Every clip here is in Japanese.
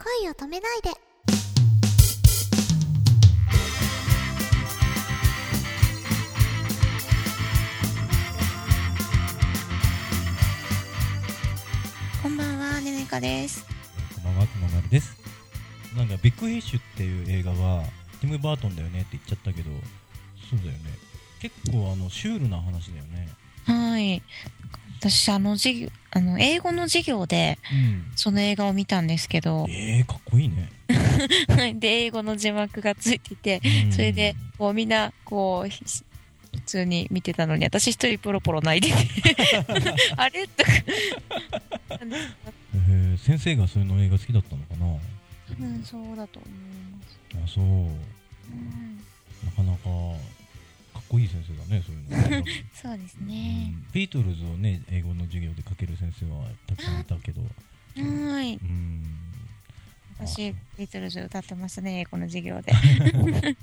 恋を止めないでこんばんはねねかですこんばんは、くままるです。なんか、ビッグフィッシュっていう映画は、ティム・バートンだよねって言っちゃったけど、そうだよね。結構、あの、シュールな話だよね。はい私あの授業あの英語の授業でうん。その映画を見たんですけど。えー、かっこいいね。で英語の字幕がついててうん。それで、こうみんなこうひ普通に見てたのに私一人ポロポロ泣いてて。あれ？とか。えー先生がそういうの映画好きだったのかな？多分そうだと思います、あ、そう。うん、なかなか、こいい先生だね、そういうの。そうですうねん。ビートルズをね、英語の授業でかける先生はたくさんいたけど、はい。うん。私あビートルズ歌ってましたね英語の授業で。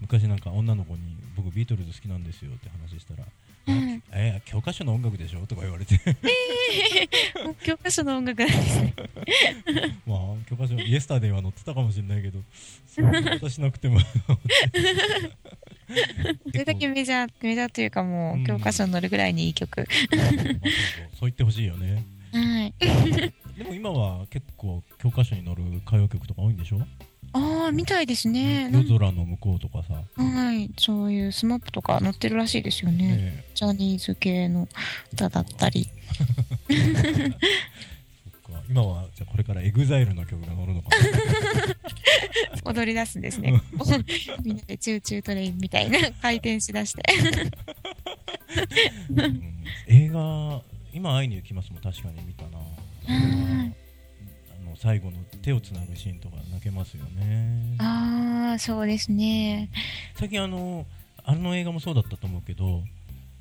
昔なんか女の子に僕ビートルズ好きなんですよって話したら、うんえ教科書の音楽でしょ？とか言われて。教科書の音楽なんですね。まあ教科書イエスタデイは載ってたかもしれないけどそういうことしなくても。それだけメジャーメジャーというかもううん。教科書に載るぐらいにいい曲、そう言ってほしいよね。はい。でも今は結構教科書に載る歌謡曲とか多いんでしょ、ああみたいですね。夜空の向こうとかさ、はいそういう SMAP とか載ってるらしいですよね、ねジャニーズ系の歌だったり。えそっか。今はじゃあこれから EXILE の曲が載るのか 踊り出すんですね。みんなで Choo Choo TRAIN みたいな回転しだして。な、うん。映画今会いに行きますも確かに見たなの最後の手をつなぐシーンとか泣けますよね。ああそうですね。最近あのあの映画もそうだったと思うけど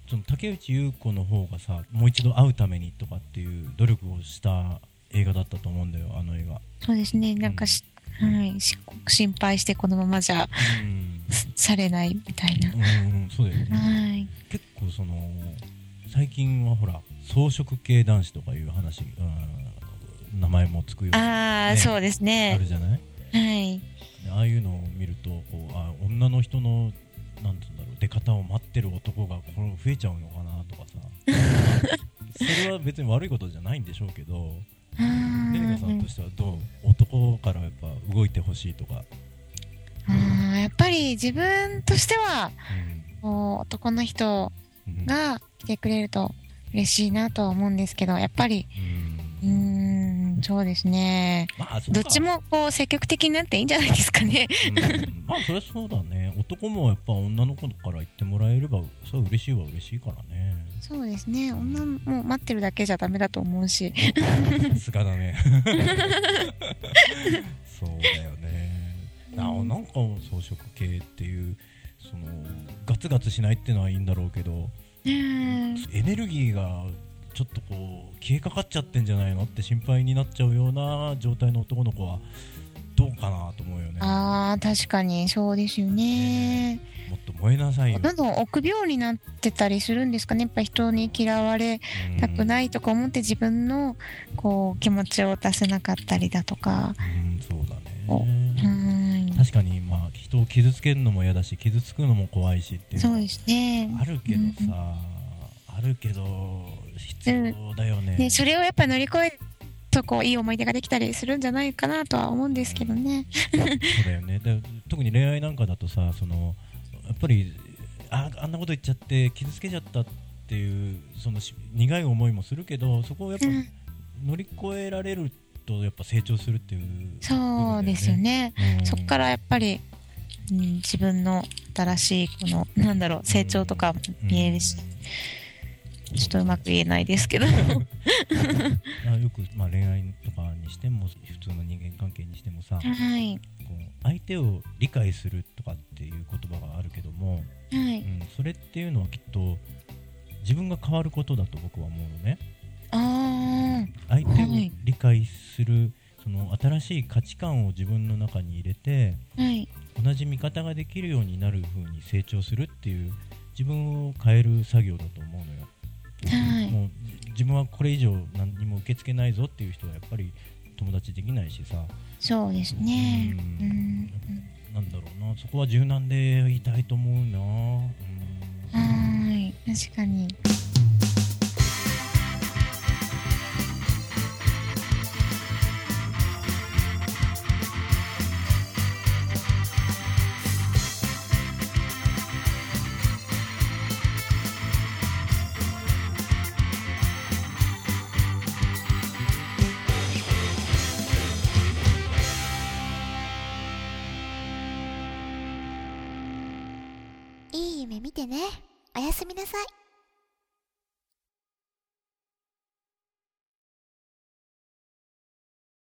その竹内優子の方がさもう一度会うためにとかっていう努力をした映画だったと思うんだよあの映画。そうですね。なんかし、はい、し心配してこのままじゃうん、されないみたいな。うん、そうだよね。はい。結構その最近はほら草食系男子とかいう話、うん、名前もつくようにああ、ねそうですあねるじゃない？はい。ああいうのを見るとこうあ女の人のなんて言うんだろう出方を待ってる男がこれ増えちゃうのかなとかさ。それは別に悪いことじゃないんでしょうけどあーねねかさんとしてはどう男からやっぱ動いてほしいとか、あーやっぱり自分としてはうん。男の人うん。が来てくれると嬉しいなとは思うんですけどやっぱりうそうですね。まあどっちもこう積極的になっていいんじゃないですかね。うん。まあそりゃそうだね。男もやっぱ女の子から言ってもらえればそれは嬉しいは嬉しいからね。そうですね。女も待ってるだけじゃダメだと思うし。さすがだね。そうだよね。ななんか装飾系っていうそのガツガツしないっていうのはいいんだろうけどうん。エネルギーがちょっとこう消えかかっちゃってんじゃないのって心配になっちゃうような状態の男の子はどうかなと思うよね。あー確かにそうですよね。もっと燃えなさいよ。どんどん臆病になってたりするんですかね。やっぱ人に嫌われたくないとか思って自分のこう気持ちを出せなかったりだとか。うんそうだおね。うん。確かにまあ人を傷つけるのも嫌だし傷つくのも怖いしっていうそうですね。あるけどさ、うんあるけど必要だよね,、ねそれをやっぱ乗り越えるとこういい思い出ができたりするんじゃないかなとは思うんですけどね。そうだよね。で特に恋愛なんかだとさそのやっぱりああんなこと言っちゃって傷つけちゃったっていうそのし苦い思いもするけどそこをやっぱうん。乗り越えられるとやっぱ成長するっていうそうですよね。うん。そこからやっぱり、うん、自分の新しいこのなんだろう成長とか見えるし、ちょっとうまく言えないですけど。あよく、まあ、恋愛とかにしても普通の人間関係にしてもさはい。こう相手を理解するとかっていう言葉があるけども、はい。うん、それっていうのはきっと自分が変わることだと僕は思うのね。あ相手をはい。理解する、その新しい価値観を自分の中に入れてあはい。同じ見方ができるようになる風に成長するっていう自分を変える作業だと思うのよ、はいもう自分はこれ以上何にも受け付けないぞっていう人はやっぱり止友達できないしさそうですね。ううんん。なんだろうなそこは柔軟でいたいと思うな、うんはーい。確かに。いい夢見てね。おやすみなさい。